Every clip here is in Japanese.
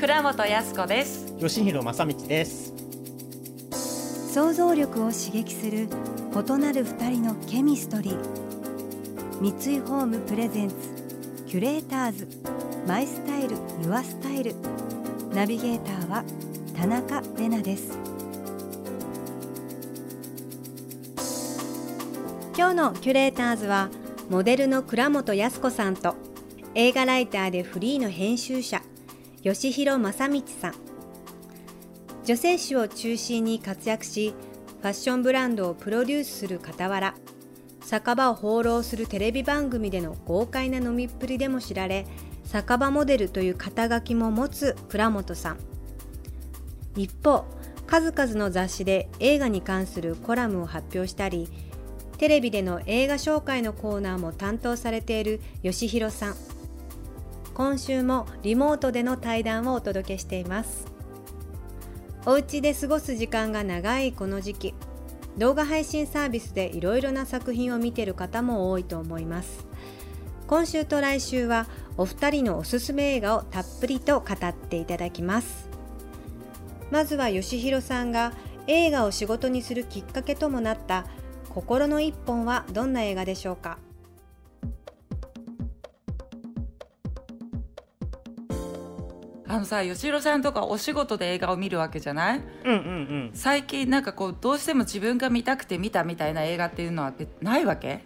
倉本康子です。吉弘正道です。想像力を刺激する異なる二人のケミストリー。三井ホームプレゼンツキュレーターズ。マイスタイルユアスタイル。ナビゲーターは田中れなです。今日のキュレーターズはモデルの倉本康子さんと映画ライターでフリーの編集者吉弘正道さん。女性誌を中心に活躍しファッションブランドをプロデュースする傍ら酒場を放浪するテレビ番組での豪快な飲みっぷりでも知られ酒場モデルという肩書きも持つ倉本さん。一方数々の雑誌で映画に関するコラムを発表したりテレビでの映画紹介のコーナーも担当されている吉弘さん。今週もリモートでの対談をお届けしています。お家で過ごす時間が長いこの時期。動画配信サービスでいろいろな作品を見てる方も多いと思います。今週と来週はお二人のおすすめ映画をたっぷりと語っていただきます。まずは吉弘さんが映画を仕事にするきっかけともなった心の一本はどんな映画でしょうか？あのさ吉弘さんとかお仕事で映画を見るわけじゃない？うんうんうん。最近なんかこうどうしても自分が見たくて見たみたいな映画っていうのはないわけ？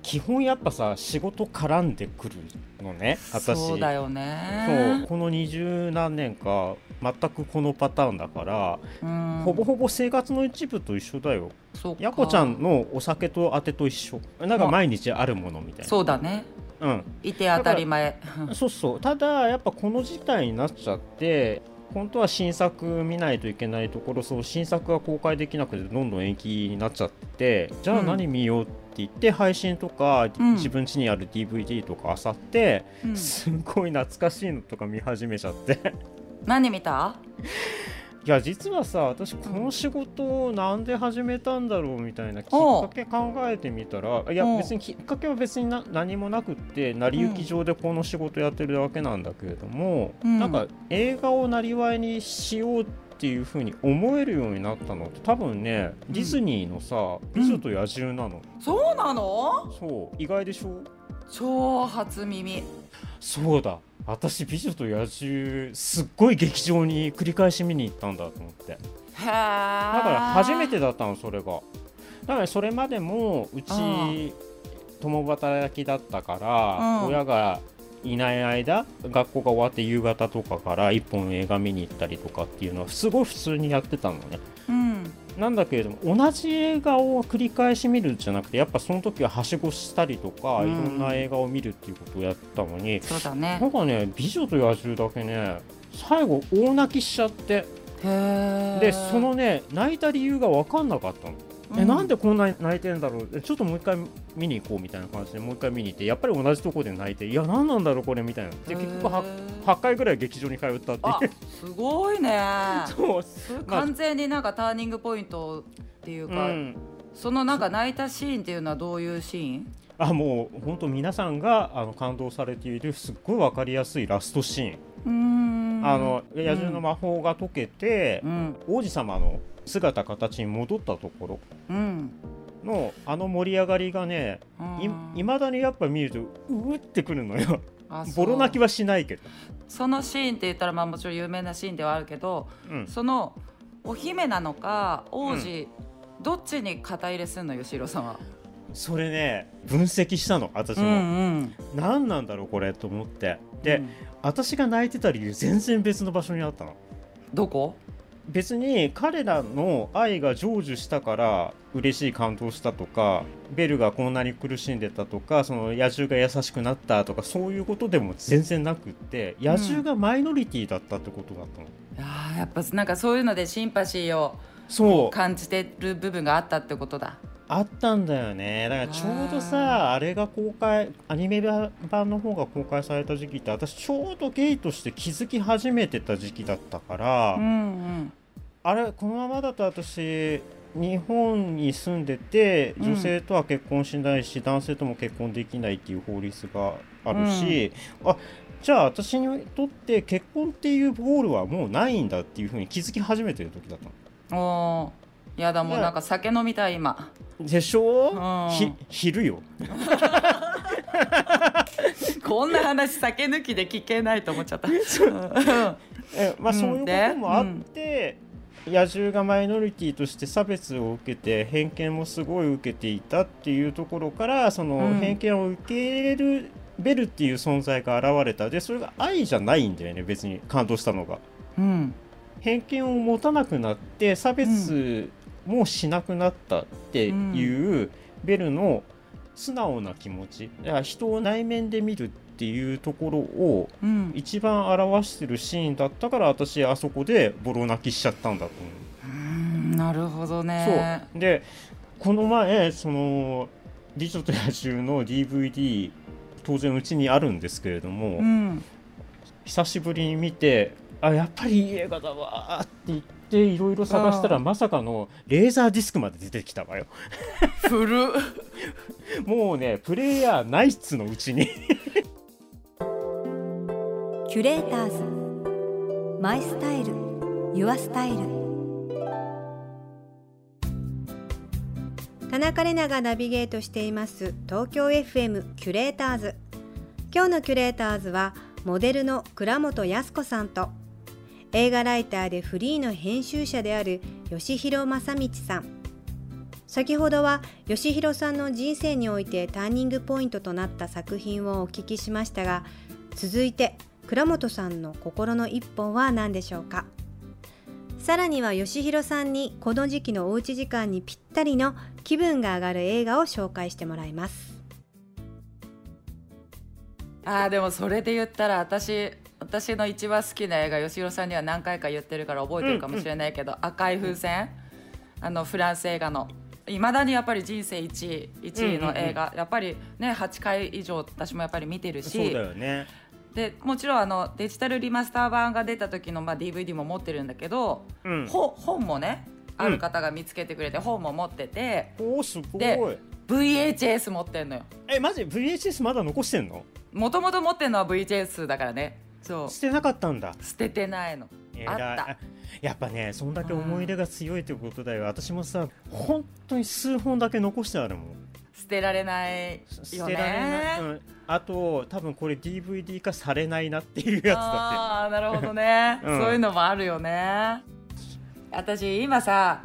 基本やっぱさ仕事絡んでくるのね私。そうだよそうねこの二十何年か全くこのパターンだから、うん。ほぼほぼ生活の一部と一緒だよ。やこちゃんのお酒とあてと一緒。なんか毎日あるものみたいな。そうだね。うんいて当たり前。そうそう。ただやっぱこの事態になっちゃって本当は新作見ないといけないところそう新作が公開できなくてどんどん延期になっちゃってじゃあうん何見ようって言って、配信とか、うん。自分家にある DVD とか漁って、うん。すごい懐かしいのとか見始めちゃって。何見た？いや実はさ私この仕事をなんで始めたんだろうみたいなきっかけ考えてみたらいや別にきっかけは別にな何もなくって成り行き上でこの仕事やってるだけなんだけれども、うん。なんか映画をなりわいにしようっていう風に思えるようになったのって多分ねディズニーのさ「美女と野獣」なの、そうなの？そう。意外でしょ？超初耳。そうだ私「美女と野獣」すっごい劇場に繰り返し見に行ったんだと思って。だだから初めてだったのそれが。だからそれまでもうちうん。共働きだったから、うん。親がいない間学校が終わって夕方とかから一本映画見に行ったりとかっていうのはすごい普通にやってたのね。うんなんだけれども同じ映画を繰り返し見るんじゃなくてやっぱその時ははしごしたりとか、うん。いろんな映画を見るっていうことをやったのにそうだね。なんかね「美女と野獣」だけね最後大泣きしちゃって。でそのね泣いた理由が分かんなかったの。えなんでこんなに泣いてんだろう？えちょっともう一回見に行こうみたいな感じでもう一回見に行ってやっぱり同じとこで泣いていや何なんだろうこれみたいな。で結局は8回ぐらい劇場に通ったってあいう。すごいね。そう、完全になんかターニングポイントっていううか、ん、そのなんか泣いたシーンっていうのはどういうシーン？あもう本当皆さんがあの感動されているすっごい分かりやすいラストシーン、うーん。あの野獣の魔法が解けてう、ん。王子様の姿形に戻ったところうん。のあの盛り上がりがねいまだにやっぱ見るとううってくるのよ。ボロ泣きははしないけど、そのシーンって言ったらまあもちろん有名なシーンではあるけどうん、そのお姫なのか王子、どっちに肩入れすんの吉弘さんは？それね分析したの私も、ん。何なんだろうこれと思って。で、うん。私が泣いてた理由全然別の場所にあったの。どこ？別に彼らの愛が成就したから嬉しい感動したとかベルがこんなに苦しんでたとかその野獣が優しくなったとかそういうことでも全然なくって野獣がマイノリティだったってことだったの、あーやっぱなんかそういうのでシンパシーをそう。感じてる部分があったってことだ。あったんだよね。だからちょうどさあれが公開アニメ版の方が公開された時期って私ちょうどゲイとして気づき始めてた時期だったから、うんうんあれこのままだと私日本に住んでてうん。女性とは結婚しないし、男性とも結婚できないっていう法律があるし、あじゃあ私にとって結婚っていうゴールはもうないんだっていうふうに気づき始めてる時だったの。おーやだもうなんか酒飲みたい今。でしょ、うん。ひ昼よ。こんな話酒抜きで聞けないと思っちゃった。う。ん。えまあ、うん。そういうこともあって、野獣がマイノリティとして差別を受けて偏見もすごい受けていたっていうところからそのうん。偏見を受け入れるベルっていう存在が現れた。でそれが愛じゃないんだよね別に感動したのが。うん。偏見を持たなくなって差別もしなくなったっていうベルの素直な気持ち。だから人を内面で見るっていうところをうん。一番表してるシーンだったから私あそこでボロ泣きしちゃったんだと思う。んなるほどう、ね。そう。でこの前その「美女と野獣」の DVD 当然うちにあるんですけれども、うん。久しぶりに見てあやっぱりいい映画だわーって言っていろいろ探したらうん。まさかのレーザーディスクまで出てきたわよ。古っ。もうねプレイヤーないっつのうちにキュレーターズ。マイスタイル。ユアスタイル。田中れながナビゲートしています。東京 FM キュレーターズ。今日のキュレーターズはモデルの倉本康子さんと映画ライターでフリーの編集者である吉弘正道さん。先ほどは吉弘さんの人生においてターニングポイントとなった作品をお聞きしましたが続いて倉本さんの心の一本は何でしょうか？さらには吉弘さんにこの時期のおうち時間にぴったりの気分が上がる映画を紹介してもらいます。あーでもそれで言ったら私私の一番好きな映画吉弘さんには何回か言ってるから覚えてるかもしれないけど「赤い風船」あのフランス映画のいまだにやっぱり人生1位1位の映画、やっぱりね8回以上私もやっぱり見てるしそうだよねでもちろんあのデジタルリマスター版が出た時の、まあ、DVD も持ってるんだけど、うん。ほ本もねある方が見つけてくれて、本も持ってておおすごい。で VHS 持ってんのよ。えマジ？VHS まだ残してんの？もともと持ってるのは VHS だからね。そう。捨てなかったんだ。捨ててないの。あった。あやっぱねそんだけ思い入れが強いってことだよ。私もさ本当に数本だけ残してあるもん捨てられないよね。うん、あと多分これ DVD 化されないなっていうやつだああなるほどね、うん。そういうのもあるよね。私今さ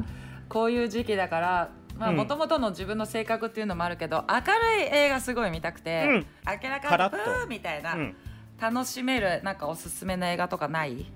こういう時期だからうん。もともとの自分の性格っていうのもあるけど明るい映画すごい見たくて、うん。明らかにプーみたいな、楽しめるなんかおすすめの映画とかない？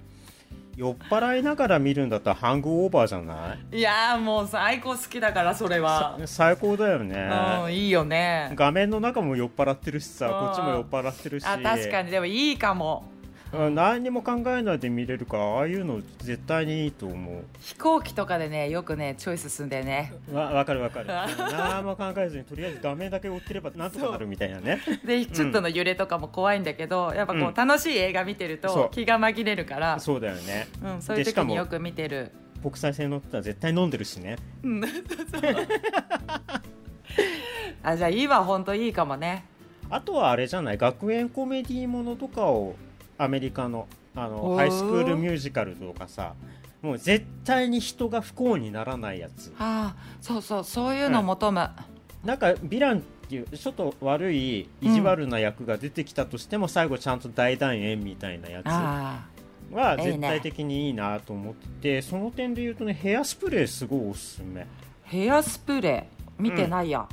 酔っ払いながら見るんだったらハングオーバーじゃない？いやーもう最高好きだからそれは。さ最高だよね。うんいいよね。画面の中も酔っ払ってるしさうんこっちも酔っ払ってるし。あ確かに。でもいいかも。うん何にも考えないで見れるからああいうの絶対にいいと思飛行機とかでねよくねチョイスすんだよね。うわ分かる分かる。何も考えずにとりあえず画面だけ追ってればなんとかなるみたいなね。でちょっとの揺れとかも怖いんだけど、やっぱこうん。う楽しい映画見てると気が紛れるから。そうだよね。うん、そういう時によく見てる。国際線乗ってたら絶対飲んでるしね。うん。あじゃあ今本当いいかもね。あとはあれじゃない？学園コメディものとかをアメリカのあのハイスクールミュージカルとかさもう絶対に人が不幸にならないやつ。ああそうそうそういうの求む、なんかヴィランっていうちょっと悪い意地悪な役が出てきたとしても、最後ちゃんと大団円みたいなやつあはいいね絶対的にいいなと思っててその点で言うとねヘアスプレーすごいおすすめ。あヘアスプレー？見てないや、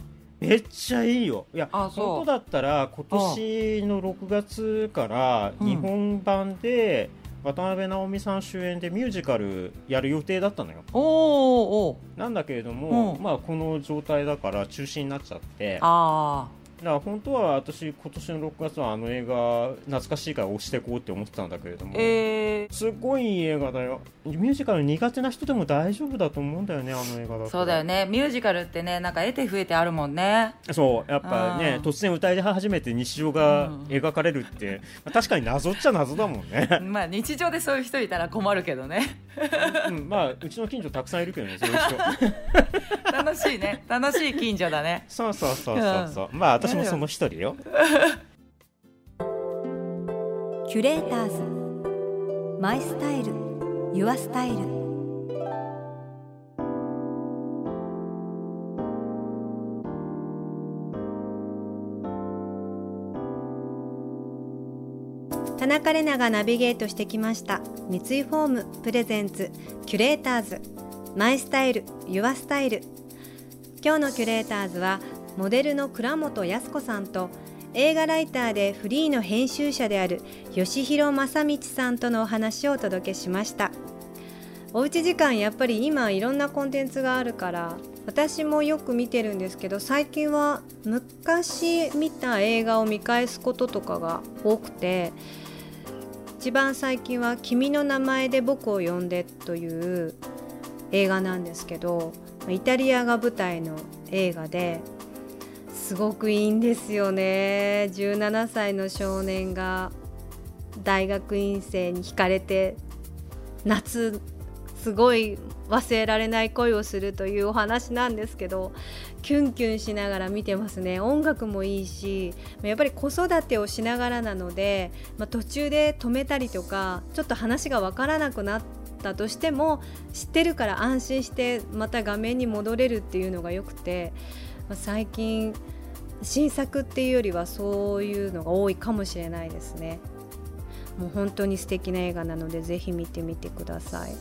めっちゃいいよ。いやあそう。本当だったら今年の6月からうん。日本版で、渡辺直美さん主演でミュージカルやる予定だったのよ。おーおーなんだけれども、うん。まあこの状態だから中止になっちゃって。あら本当は私今年の6月はあの映画懐かしいから押していこうって思ってたんだけれども、ーえー。すごいいい映画だよ。ミュージカル苦手な人でも大丈夫だと思うんだよねあの映画だと。そうだよね。ミュージカルってねなんか得て増えてあるもんね。そう。やっぱねうん。突然歌い始めて日常がうん。描かれるって、まあ確かに謎っちゃ謎だもんね、まあ日常でそういう人いたら困るけどね。うん、まあうちの近所たくさんいるけどね そういう人。楽しいね。楽しい近所だね。そうそうそうそうそう、まあ私もその一人よ。キュレーターズ。マイスタイル。ユアスタイル。田中れながナビゲートしてきました。三井ホーム。 presents。キュレーターズ。 my style。your style。今日のキュレーターズはモデルの倉本康子さんと映画ライターでフリーの編集者である吉弘正道さんとのお話をお届けしました。おうち時間やっぱり今いろんなコンテンツがあるから私もよく見てるんですけど最近は昔見た映画を見返すこととかが多くて一番最近は「君の名前で僕を呼んで」という映画なんですけどイタリアが舞台の映画ですごくいいんですよね。17歳の少年が大学院生に惹かれて夏すごい忘れられない恋をするというお話なんですけどキュンキュンしながら見てますね。音楽もいいしやっぱり子育てをしながらなので、まあ、途中で止めたりとかちょっと話が分からなくなったとしても知ってるから安心してまた画面に戻れるっていうのがよくて、まあ、最近新作っていうよりはそういうのが多いかもしれないですね。もう本当に素敵な映画なのでぜひ見てみてください。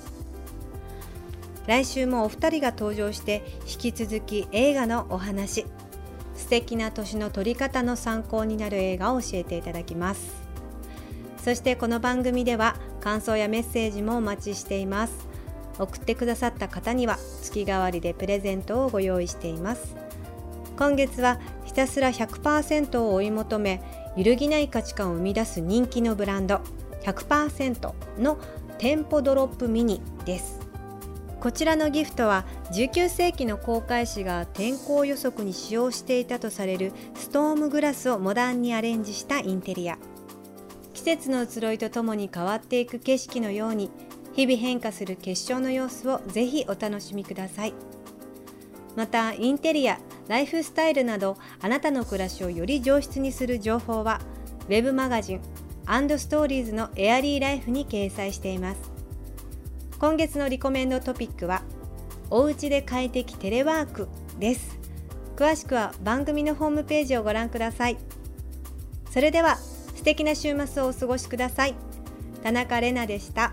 来週もお二人が登場して引き続き映画のお話素敵な年の撮り方の参考になる映画を教えていただきます。そしてこの番組では感想やメッセージもお待ちしています。送ってくださった方には月替わりでプレゼントをご用意しています。今月はたすら100%を追い求め揺るぎない価値観を生み出す人気のブランド。100%の店舗ドロップミニです。こちらのギフトは19世紀の航海士が天候予測に使用していたとされるストームグラスをモダンにアレンジしたインテリア。季節の移ろいとともに変わっていく景色のように日々変化する結晶の様子をぜひお楽しみください。またインテリアライフスタイルなどあなたの暮らしをより上質にする情報は Web マガジンストーリーズのエアリーライフに掲載しています。今月のリコメンドトピックはおうちで快適テレワークです。詳しくは番組のホームページをご覧ください。それでは素敵な週末をお過ごしください。田中れなでした。